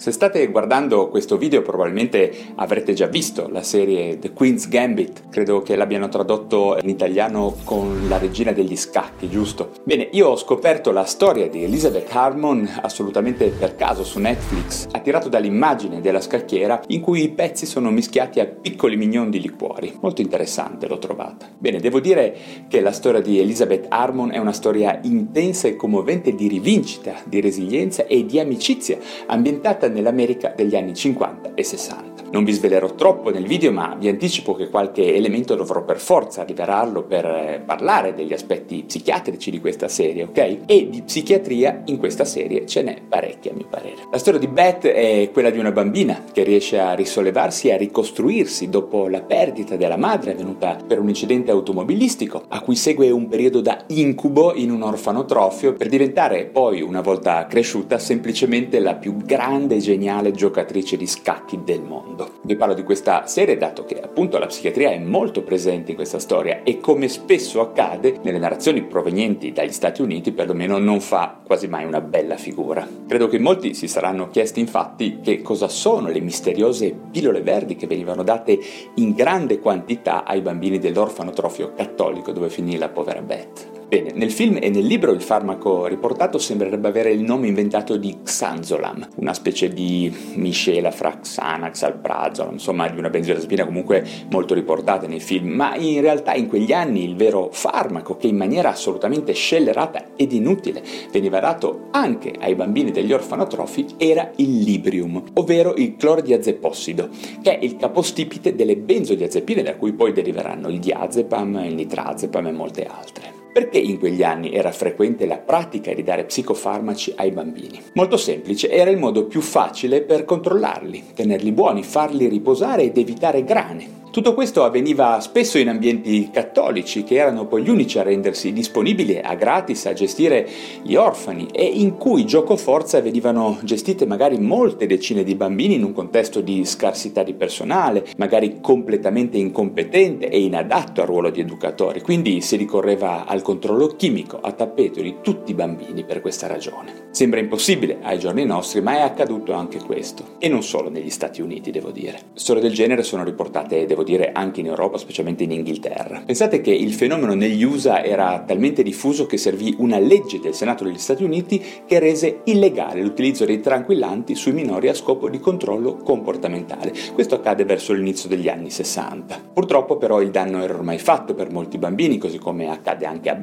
Se state guardando questo video probabilmente avrete già visto la serie The Queen's Gambit, credo che l'abbiano tradotto in italiano con la regina degli scacchi, giusto? Bene, io ho scoperto la storia di Elizabeth Harmon assolutamente per caso su Netflix, attirato dall'immagine della scacchiera in cui i pezzi sono mischiati a piccoli mignon di liquori. Molto interessante l'ho trovata. Bene, devo dire che la storia di Elizabeth Harmon è una storia intensa e commovente di rivincita, di resilienza e di amicizia, ambientata nell'America degli anni 50 e 60. Non vi svelerò troppo nel video, ma vi anticipo che qualche elemento dovrò per forza rivelarlo per eh, parlare degli aspetti psichiatrici di questa serie, ok? E di psichiatria in questa serie ce n'è parecchia, a mio parere. La storia di Beth è quella di una bambina che riesce a risollevarsi e a ricostruirsi dopo la perdita della madre avvenuta per un incidente automobilistico, a cui segue un periodo da incubo in un orfanotrofio per diventare poi, una volta cresciuta, semplicemente la più grande e geniale giocatrice di scacchi del mondo mondo. Vi parlo di questa serie dato che appunto la psichiatria è molto presente in questa storia e come spesso accade nelle narrazioni provenienti dagli Stati Uniti perlomeno non fa quasi mai una bella figura. Credo che molti si saranno chiesti infatti che cosa sono le misteriose pillole verdi che venivano date in grande quantità ai bambini dell'orfanotrofio cattolico dove finì la povera Beth. Bene, nel film e nel libro il farmaco riportato sembrerebbe avere il nome inventato di Xanzolam, una specie di miscela fra Xanax, Alprazolam, insomma di una benzodiazepina comunque molto riportata nei film, ma in realtà in quegli anni il vero farmaco che in maniera assolutamente scellerata ed inutile veniva dato anche ai bambini degli orfanotrofi era il Librium, ovvero il clordiazepossido, che è il capostipite delle benzodiazepine da cui poi deriveranno il diazepam, il nitrazepam e molte altre. Perché in quegli anni era frequente la pratica di dare psicofarmaci ai bambini? Molto semplice, era il modo più facile per controllarli, tenerli buoni, farli riposare ed evitare grane. Tutto questo avveniva spesso in ambienti cattolici, che erano poi gli unici a rendersi disponibili a gratis a gestire gli orfani e in cui gioco forza venivano gestite magari molte decine di bambini in un contesto di scarsità di personale, magari completamente incompetente e inadatto al ruolo di educatori. Quindi si ricorreva al controllo chimico a tappeto di tutti i bambini per questa ragione. Sembra impossibile ai giorni nostri, ma è accaduto anche questo. E non solo negli Stati Uniti, devo dire. Storie del genere sono riportate, devo dire anche in Europa, specialmente in Inghilterra. Pensate che il fenomeno negli USA era talmente diffuso che servì una legge del Senato degli Stati Uniti che rese illegale l'utilizzo dei tranquillanti sui minori a scopo di controllo comportamentale. Questo accade verso l'inizio degli anni 60. Purtroppo però il danno era ormai fatto per molti bambini, così come accade anche a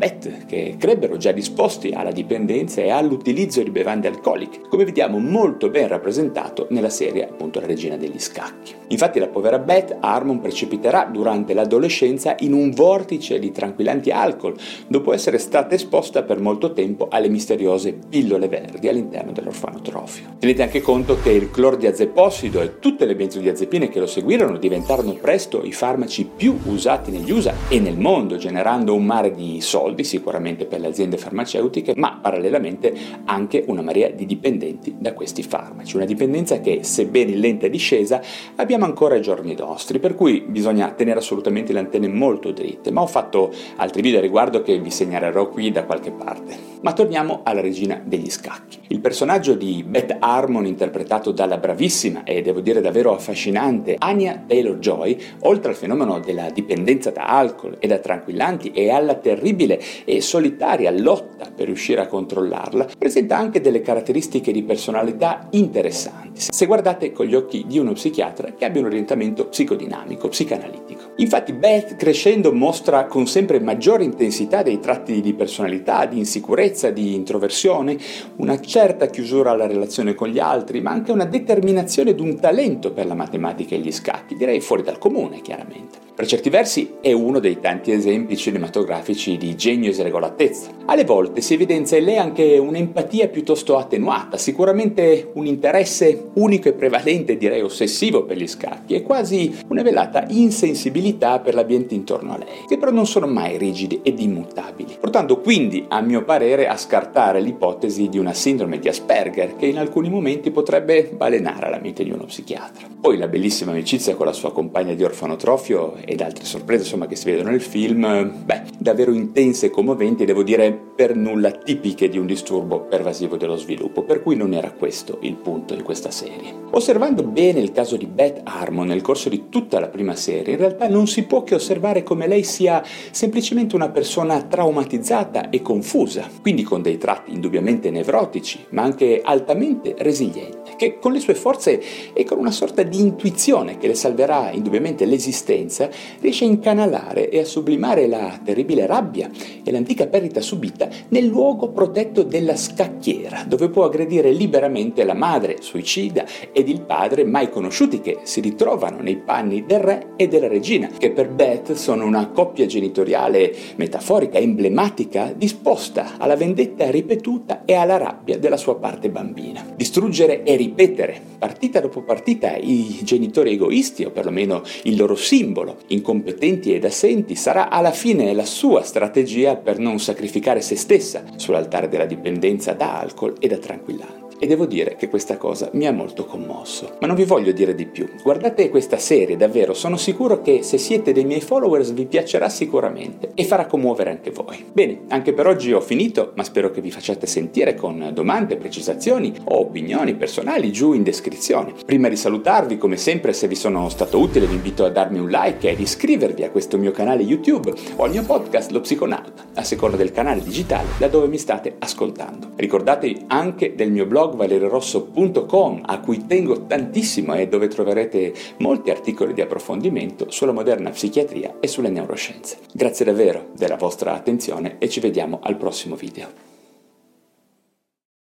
che crebbero già disposti alla dipendenza e all'utilizzo di bevande alcoliche, come vediamo molto ben rappresentato nella serie appunto La regina degli scacchi. Infatti la povera Beth ha Harmon precipiterà durante l'adolescenza in un vortice di tranquillanti alcol, dopo essere stata esposta per molto tempo alle misteriose pillole verdi all'interno dell'orfanotrofio. Tenete anche conto che il clordiazepossido e tutte le benzodiazepine che lo seguirono diventarono presto i farmaci più usati negli USA e nel mondo, generando un mare di soldi sicuramente per le aziende farmaceutiche, ma parallelamente anche una marea di dipendenti da questi farmaci. Una dipendenza che, sebbene in lenta discesa, abbiamo ancora ai giorni nostri, per cui bisogna tenere assolutamente le antenne molto dritte, ma ho fatto altri video a riguardo che vi segnalerò qui da qualche parte. Ma torniamo alla regina degli scacchi. Il personaggio di Beth Harmon, interpretato dalla bravissima e devo dire davvero affascinante Anya Taylor-Joy, oltre al fenomeno della dipendenza da alcol e da tranquillanti e alla terribile e solitaria lotta per riuscire a controllarla, presenta anche delle caratteristiche di personalità interessanti, se guardate con gli occhi di uno psichiatra che abbia un orientamento psicodinamico, psicanalitico. Infatti Beth crescendo mostra con sempre maggiore intensità dei tratti di personalità, di insicurezza, di introversione, una certa chiusura alla relazione con gli altri, ma anche una determinazione ed un talento per la matematica e gli scacchi, direi fuori dal comune chiaramente. Per certi versi è uno dei tanti esempi cinematografici di genio e sregolatezza. Alle volte si evidenzia in lei anche un'empatia piuttosto attenuata, sicuramente un interesse unico e prevalente, direi ossessivo per gli scacchi e quasi una velata insensibilità per l'ambiente intorno a lei, che però non sono mai rigidi ed immutabili, portando quindi, a mio parere, a scartare l'ipotesi di una sindrome di Asperger che in alcuni momenti potrebbe balenare la mente di uno psichiatra. Poi la bellissima amicizia con la sua compagna di orfanotrofio ed altre sorprese insomma, che si vedono nel film, beh, davvero intense e commoventi, devo dire per nulla tipiche di un disturbo pervasivo dello sviluppo, per cui non era questo il punto di questa serie. Osservando bene il caso di Beth Harmon nel corso di tutta la prima serie, in realtà non si può che osservare come lei sia semplicemente una persona traumatizzata e confusa, quindi con dei tratti indubbiamente nevrotici, ma anche altamente resiliente, che con le sue forze e con una sorta di intuizione che le salverà indubbiamente l'esistenza, riesce a incanalare e a sublimare la terribile rabbia e l'antica perdita subita nel luogo protetto della scacchiera, dove può aggredire liberamente la madre suicida ed il padre mai conosciuti che si ritrovano nei panni del re e della regina, che per Beth sono una coppia genitoriale metaforica, emblematica, disposta alla vendetta ripetuta e alla rabbia della sua parte bambina. Distruggere e ripetere, partita dopo partita, i genitori egoisti, o perlomeno il loro simbolo, incompetenti ed assenti, sarà alla fine la sua strategia per non sacrificare se stessa sull'altare della dipendenza da alcol e da tranquillanti. E devo dire che questa cosa mi ha molto commosso. Ma non vi voglio dire di più. Guardate questa serie, davvero, sono sicuro che se siete dei miei followers vi piacerà sicuramente e farà commuovere anche voi. Bene, anche per oggi ho finito, ma spero che vi facciate sentire con domande, precisazioni o opinioni personali giù in descrizione. Prima di salutarvi, come sempre, se vi sono stato utile vi invito a darmi un like e ad iscrivervi a questo mio canale YouTube o al mio podcast Lo Psiconauta, a seconda del canale digitale da dove mi state ascoltando. Ricordatevi anche del mio blog valerirosso.com a cui tengo tantissimo e dove troverete molti articoli di approfondimento sulla moderna psichiatria e sulle neuroscienze. Grazie davvero della vostra attenzione e ci vediamo al prossimo video.